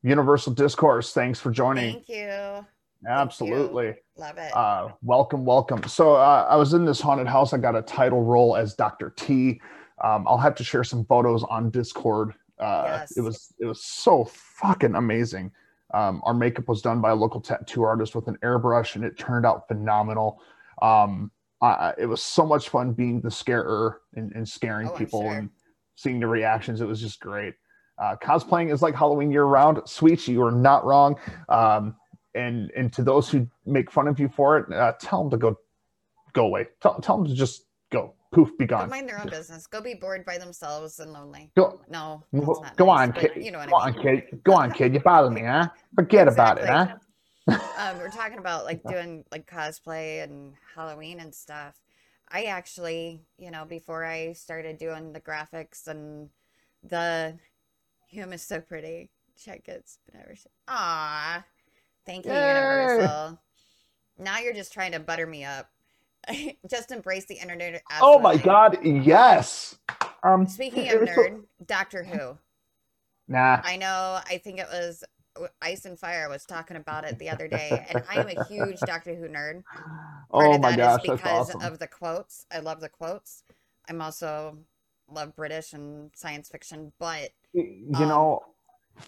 Universal Discourse thanks for joining Thank you. absolutely Love it. uh, welcome, welcome. So uh, I was in this haunted house. I got a title role as Dr. T. Um, I'll have to share some photos on Discord. Uh, Yes. It was it was so fucking amazing. Um, our makeup was done by a local tattoo artist with an airbrush, and it turned out phenomenal. Um, uh, it was so much fun being the scarer and, and scaring Oh, people sure. and seeing the reactions. It was just great. Uh, cosplaying is like Halloween year round. Sweet, you are not wrong. Um, and and to those who make fun of you for it, uh, tell them to go go away. Tell, tell them to just poof, be Go gone. mind their own business. Go be bored by themselves and lonely. Go No, go, go nice, on, kid. You know what go I on, kid. Go on, kid. You bother me, huh? Forget about it, huh? um, we're talking about like doing like cosplay and Halloween and stuff. I actually, you know, before I started doing the graphics and the Hume is so pretty. Check it's never. Ah, thank you, Yay. Universal. Now you're just trying to butter me up. just embrace the internet. Oh my god, yes. Um, Speaking of was so- nerd, Doctor Who. nah. I know. I think it was Ice and Fire was talking about it the other day, and I am a huge Doctor Who nerd. Part Oh of my that gosh, is because awesome. of the quotes. I love the quotes. I'm also love British and science fiction, but you um, know,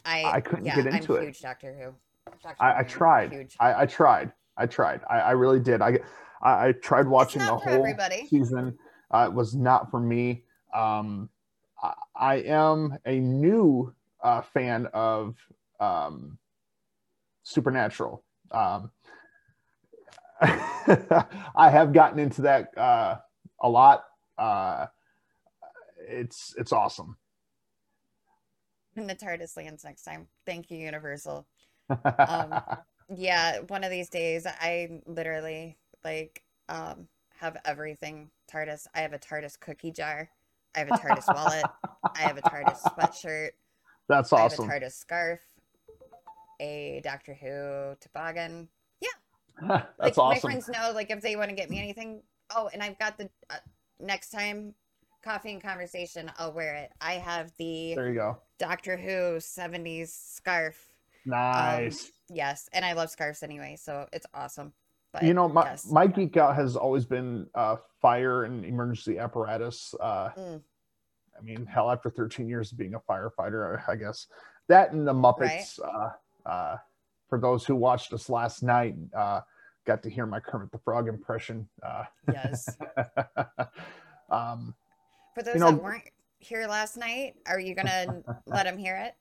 I I couldn't yeah, get I'm into it. huge Doctor Who. Doctor I, I tried. I, I tried. I tried. I, I really did. I, I I tried watching the whole everybody. season. Uh, it was not for me. Um, I, I am a new uh, fan of um, Supernatural. Um, I have gotten into that uh, a lot. Uh, it's it's awesome. When the TARDIS lands next time. Thank you, Universal. Um, yeah, one of these days, I literally like um have everything TARDIS. I have a TARDIS cookie jar. I have a TARDIS wallet. I have a TARDIS sweatshirt. That's awesome. I have a TARDIS scarf. A Doctor Who toboggan. Yeah. That's like awesome. my friends know, like if they want to get me anything. Oh, and I've got the uh, next time coffee and conversation. I'll wear it. I have the There you go. Doctor Who '70s scarf. Nice. Yes, and I love scarves anyway, so it's awesome. But you know, my yes. my geek out has always been uh, fire and emergency apparatus. Uh, Mm. I mean, hell, after 13 years of being a firefighter, I guess that and the Muppets. Uh, uh, for those who watched us last night, uh, got to hear my Kermit the Frog impression. Uh, yes. um, For those know- that weren't here last night, are you gonna let them hear it?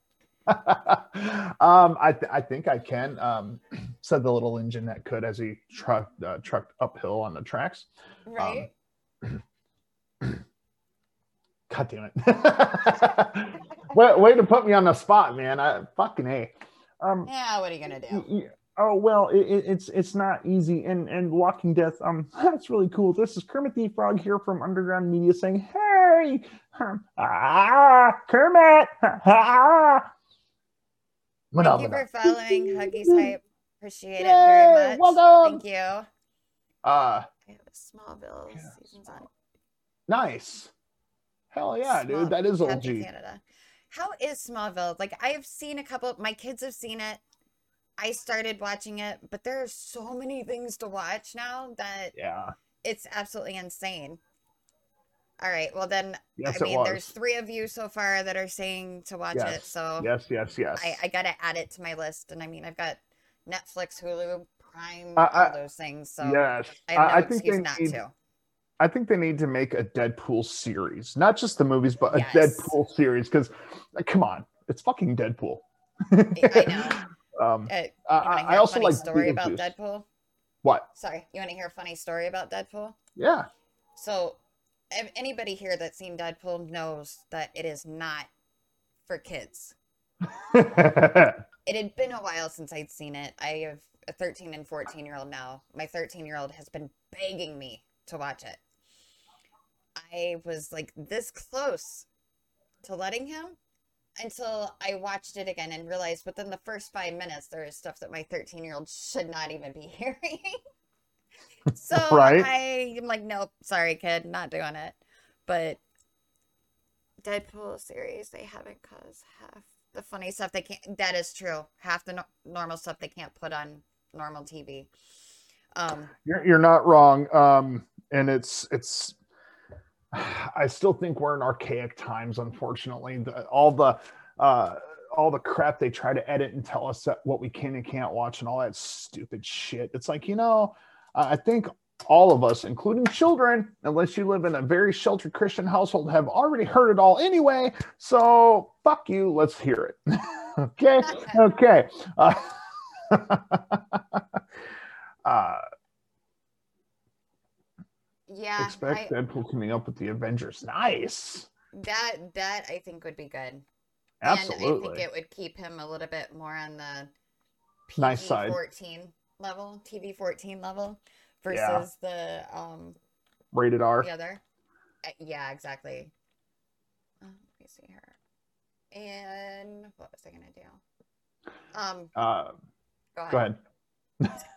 um, I, th- I think I can. Um, said the little engine that could as he trucked uh, trucked uphill on the tracks. Right. God damn it! way, way to put me on the spot, man. I fucking a. Um, yeah. What are you gonna do? y- y- oh well, it, it, it's it's not easy. And and Walking Death, um, that's really cool. This is Kermit the Frog here from Underground Media saying, "Hey, um, ah, Kermit!" Ah. Thank you mana. for following Huggies Hype. Appreciate it very much. welcome. Thank you. I Uh, have Smallville Yeah, seasons on. nice. Hell yeah, Small- dude. That is Captain OG. Canada. How is Smallville? Like I have seen a couple. My kids have seen it. I started watching it, but there are so many things to watch now that Yeah. it's absolutely insane. All right, well then, Yes, I mean, there's three of you so far that are saying to watch it, so Yes, yes, yes. I, I gotta add it to my list. And I mean, I've got Netflix, Hulu, Prime, I- all those things, so yes. I no I, I think they not need, to. I think they need to make a Deadpool series, not just the movies, but a Yes. Deadpool series. Because, come on, it's fucking Deadpool. I know. um, Uh, I- to I a also funny like story about. Deadpool? what? Sorry, you want to hear a funny story about Deadpool? Yeah. So, if anybody here that's seen Deadpool knows that it is not for kids. It had been a while since I'd seen it. I have a 13 and 14 year old now. My 13 year old has been begging me to watch it. I was like this close to letting him until I watched it again and realized within the first five minutes there is stuff that my 13 year old should not even be hearing. so Right. I am like, nope, sorry, kid, not doing it. But Deadpool series, they haven't caused half the funny stuff they can't. That is true. Half the no- normal stuff they can't put on normal TV. Um, You're, you're not wrong. Um, and it's it's. I still think we're in archaic times. Unfortunately, the, all the uh, all the crap they try to edit and tell us what we can and can't watch and all that stupid shit. It's like you know, I think all of us, including children, unless you live in a very sheltered Christian household, have already heard it all anyway. So fuck you. Let's hear it. okay. Okay. Uh, uh, Yeah, expect I, Deadpool coming up with the Avengers. Nice. that that I think would be good. And Absolutely. I think it would keep him a little bit more on the Nice side. PG-14 level, TV 14 level Yeah. versus the um Rated R. the other. Uh, yeah, exactly. Uh, let me see here. And what was I gonna do? Um, Uh, go ahead. go ahead.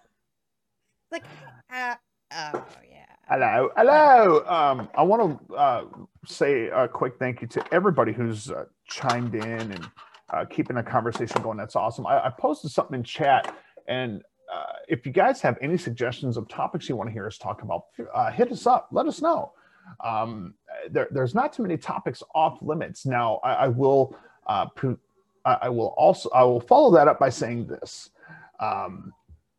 Like, uh, oh yeah. Hello, hello. Um, I want to uh, say a quick thank you to everybody who's uh, chimed in and uh, keeping the conversation going. That's awesome. I, I posted something in chat, and uh, if you guys have any suggestions of topics you want to hear us talk about, uh, hit us up. Let us know. Um, there, there's not too many topics off limits. Now, I, I will. Uh, pre- I, will also. I will follow that up by saying this. Um,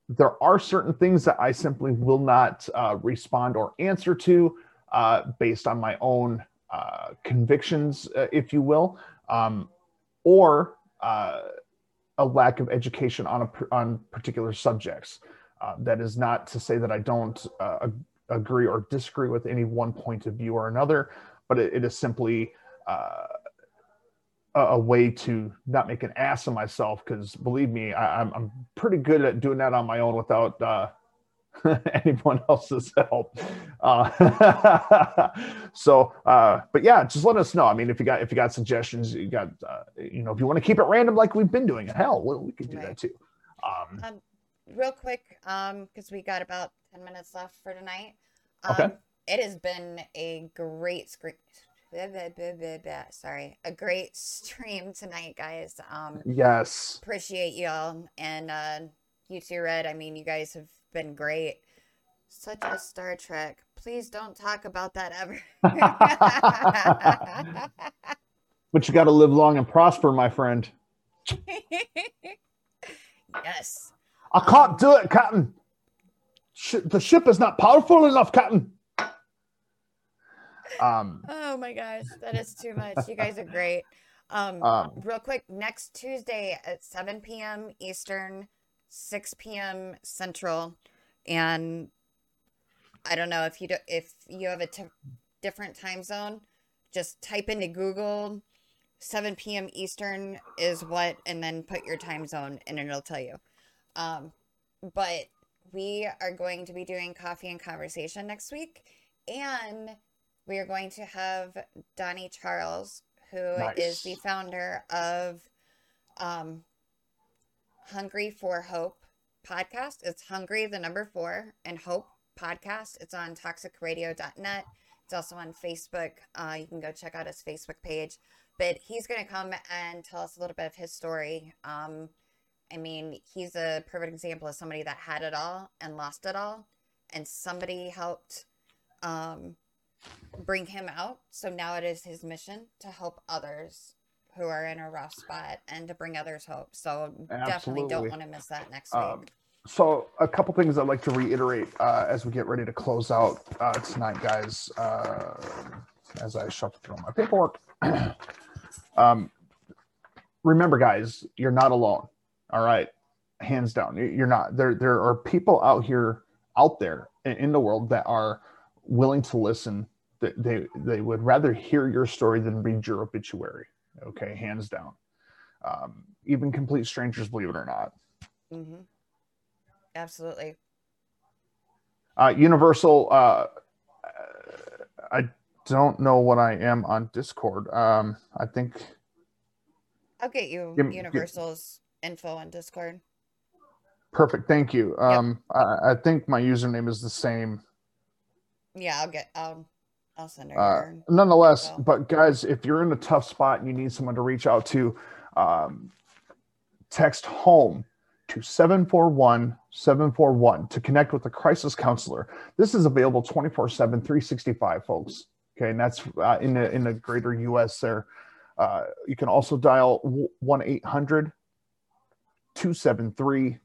there are certain things that I simply will not uh, respond or answer to uh, based on my own uh, convictions, if you will, um, or a lack of education on a, on particular subjects. Uh, that is not to say that I don't uh, ag- agree or disagree with any one point of view or another, but it, it is simply uh, a, a way to not make an ass of myself. Because believe me, I, I'm, I'm pretty good at doing that on my own without uh, anyone else's help. Uh, so, uh, but yeah, just let us know. I mean, if you got if you got suggestions, you got uh, you know, if you want to keep it random like we've been doing, it. hell, we, we could do that too. Um, Um, real quick, um, because we got about ten minutes left for tonight. Um, Okay. It has been a great screen. Sorry, a great stream tonight, guys. Um, yes. appreciate y'all and uh, you too, Red. I mean, you guys have been great. Such a Star Trek. Please don't talk about that ever. But you got to live long and prosper, my friend. yes. I can't do it, Captain. Sh- the ship is not powerful enough, Captain. Um, Oh my gosh, that is too much. You guys are great. Um, um, real quick, next Tuesday at 7 p.m. Eastern, 6 p.m. Central, and I don't know if you do, if you have a t- different time zone, just type into Google 7 p.m. Eastern is what, and then put your time zone, and it'll tell you. Um, but we are going to be doing coffee and conversation next week, and we are going to have Donnie Charles, who is Nice. the founder of um, Hungry for Hope podcast. It's Hungry, the number four, and Hope podcast. It's on toxicradio.net. It's also on Facebook. Uh, you can go check out his Facebook page. But he's going to come and tell us a little bit of his story. Um, I mean, he's a perfect example of somebody that had it all and lost it all, and somebody helped um, bring him out. So now it is his mission to help others who are in a rough spot and to bring others hope. So definitely don't want to miss that next Um, week. so a couple things I'd like to reiterate uh, as we get ready to close out uh, tonight, guys. Uh, as I shuffle through my paperwork, um, remember, guys, you're not alone. All right, hands down, You- you're not. There, there are people out here, out there in, in the world that are willing to listen. That they they would rather hear your story than read your obituary. Okay, hands down. Um, even complete strangers, believe it or not. Mm-hmm. Absolutely. Uh, Universal. Uh, I don't know what I am on Discord. Um, I think I'll get you Give- give- Universal's info on Discord. perfect. Thank you. Um, I, I think my username is the same. Yeah, I'll get. I'll. I'll send her. Uh, nonetheless, info. but guys, if you're in a tough spot and you need someone to reach out to, um, text home to 741 741 to connect with a crisis counselor. This is available 24 7, 365, folks. Okay, and that's uh, in the in the greater US there. Uh, you can also dial 1 800 273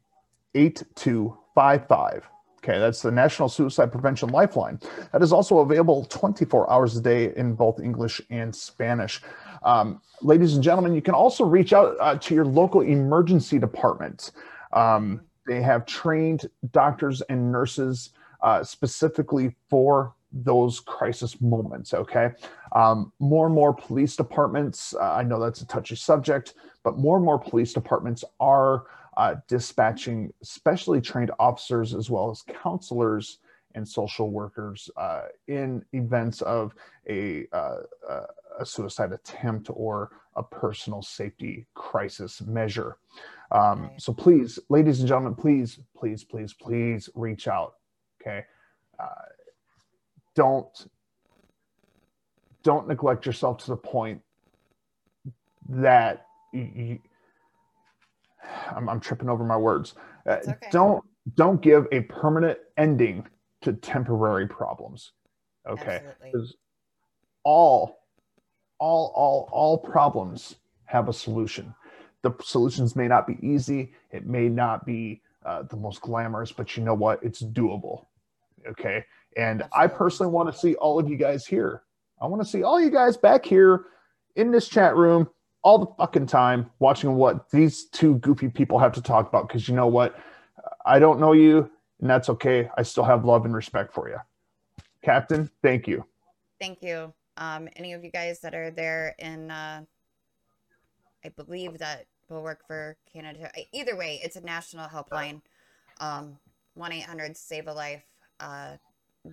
8255. Okay, that's the National Suicide Prevention Lifeline. That is also available 24 hours a day in both English and Spanish. Um, ladies and gentlemen, you can also reach out uh, to your local emergency department. Um, they have trained doctors and nurses uh, specifically for those crisis moments. Okay. Um, more and more police departments, uh, I know that's a touchy subject, but more and more police departments are uh, dispatching specially trained officers as well as counselors and social workers uh, in events of a, uh, a suicide attempt or a personal safety crisis measure. Um, so please, ladies and gentlemen, please, please, please, please reach out. Okay. Uh, don't don't neglect yourself to the point that you I'm, I'm, tripping over my words. Uh, okay. Don't don't give a permanent ending to temporary problems. Okay, all all all all problems have a solution. The solutions may not be easy. It may not be uh, the most glamorous, but you know what? It's doable. Okay, and Absolutely. I personally want to see all of you guys here. I want to see all you guys back here in this chat room all the fucking time watching what these two goofy people have to talk about. Because you know what? I don't know you, and that's okay. I still have love and respect for you. Captain, thank you. Thank you. Um, any of you guys that are there in, uh, I believe that will work for Canada. Either way, it's a national helpline. Um, 1 800 Save a Life. Uh,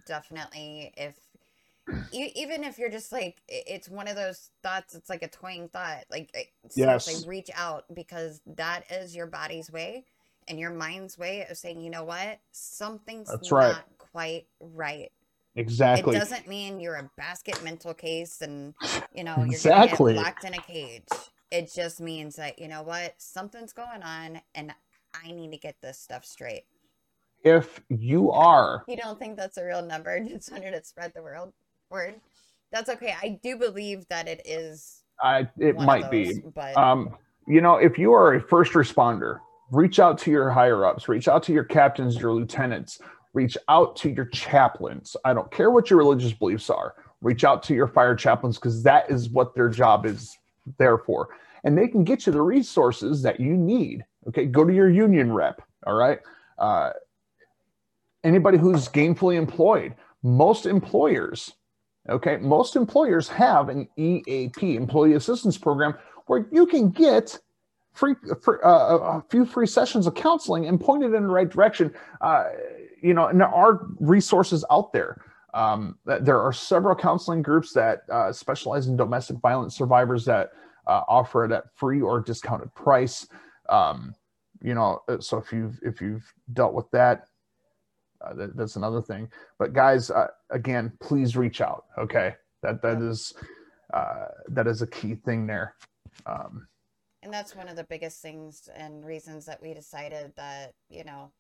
definitely if even if you're just like it's one of those thoughts it's like a toying thought like yes. reach out because that is your body's way and your mind's way of saying you know what? Something's That's not right. quite right. Exactly. it doesn't mean you're a basket mental case and you know you're exactly. locked in a cage. It just means that you know what? Something's going on and i need to get this stuff straight. If you are you don't think that's a real number? Just wanted to spread the world word. That's okay. I do believe that it is i it might those, be but um you know if you are a first responder reach out to your higher ups reach out to your captains your lieutenants reach out to your chaplains. I don't care what your religious beliefs are. Reach out to your fire chaplains because that is what their job is there for. And they can get you the resources that you need. Okay go to your union rep all right? Uh, anybody who's gainfully employed. Most employers, okay, most employers have an EAP, Employee Assistance Program, where you can get free, uh, a few free sessions of counseling and pointed in the right direction. Uh, you know, and there are resources out there. Um, there are several counseling groups that uh, specialize in domestic violence survivors that uh, offer it at free or discounted price. Um, you know, so if you've if you've dealt with that, uh, that, that's another thing. But guys, uh, again, please reach out. Okay, that that is uh, that is a key thing there. Um, and that's one of the biggest things and reasons that we decided that you know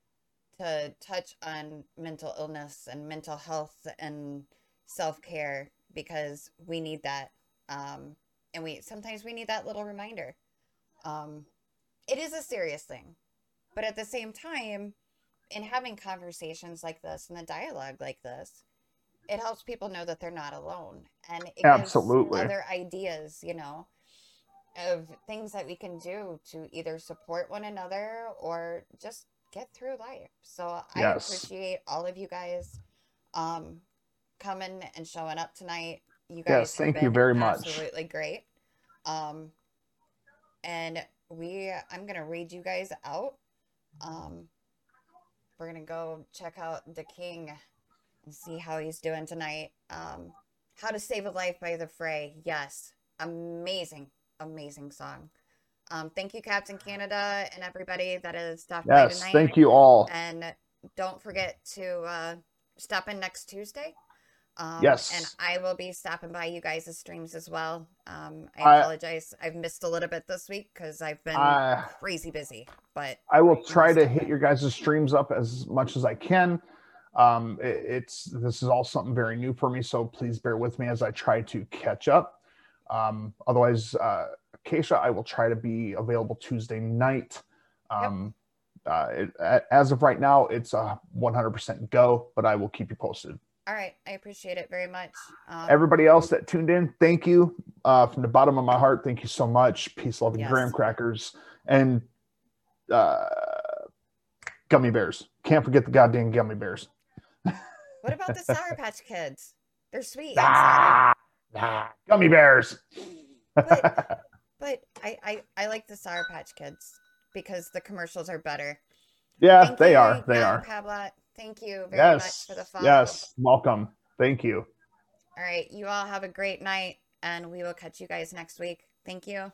to touch on mental illness and mental health and self care because we need that. Um, and we sometimes we need that little reminder. Um, it is a serious thing, but at the same time, in having conversations like this and the dialogue like this, it helps people know that they're not alone, and it absolutely other ideas, you know, of things that we can do to either support one another or just get through life. So I yes. appreciate all of you guys um, coming and showing up tonight. You guys, yes, thank you very much. Absolutely great. Um, and we, I'm gonna read you guys out. Um, we're gonna go check out the King and see how he's doing tonight. Um, how to Save a Life by the Fray. Yes, amazing, amazing song. Um, thank you, Captain Canada, and everybody that has stopped yes, by tonight. Thank you all. And don't forget to uh, stop in next Tuesday. Um, yes. And I will be stopping by you guys' streams as well. Um, I apologize. I, have missed a little bit this week because I've been uh, crazy busy. But I will try to hit your guys' streams up as much as I can. Um, it, it's this is all something very new for me, so please bear with me as I try to catch up. Um, otherwise, uh, Keisha, I will try to be available Tuesday night. Um, yep. uh, it, as of right now, it's a 100% go, but I will keep you posted. All right. I appreciate it very much. Um, Everybody else that tuned in, thank you uh, from the bottom of my heart. Thank you so much. Peace, love, and Yes. graham crackers and uh, gummy bears. Can't forget the goddamn gummy bears. what about the Sour Patch Kids? They're sweet. Ah, ah, gummy bears. But- But I, I, I like the Sour Patch Kids because the commercials are better. yeah, Thank they you, are. They are. Pablat. Thank you very Yes. much for the follow. Yes. Welcome. Thank you. All right. You all have a great night, and we will catch you guys next week. Thank you.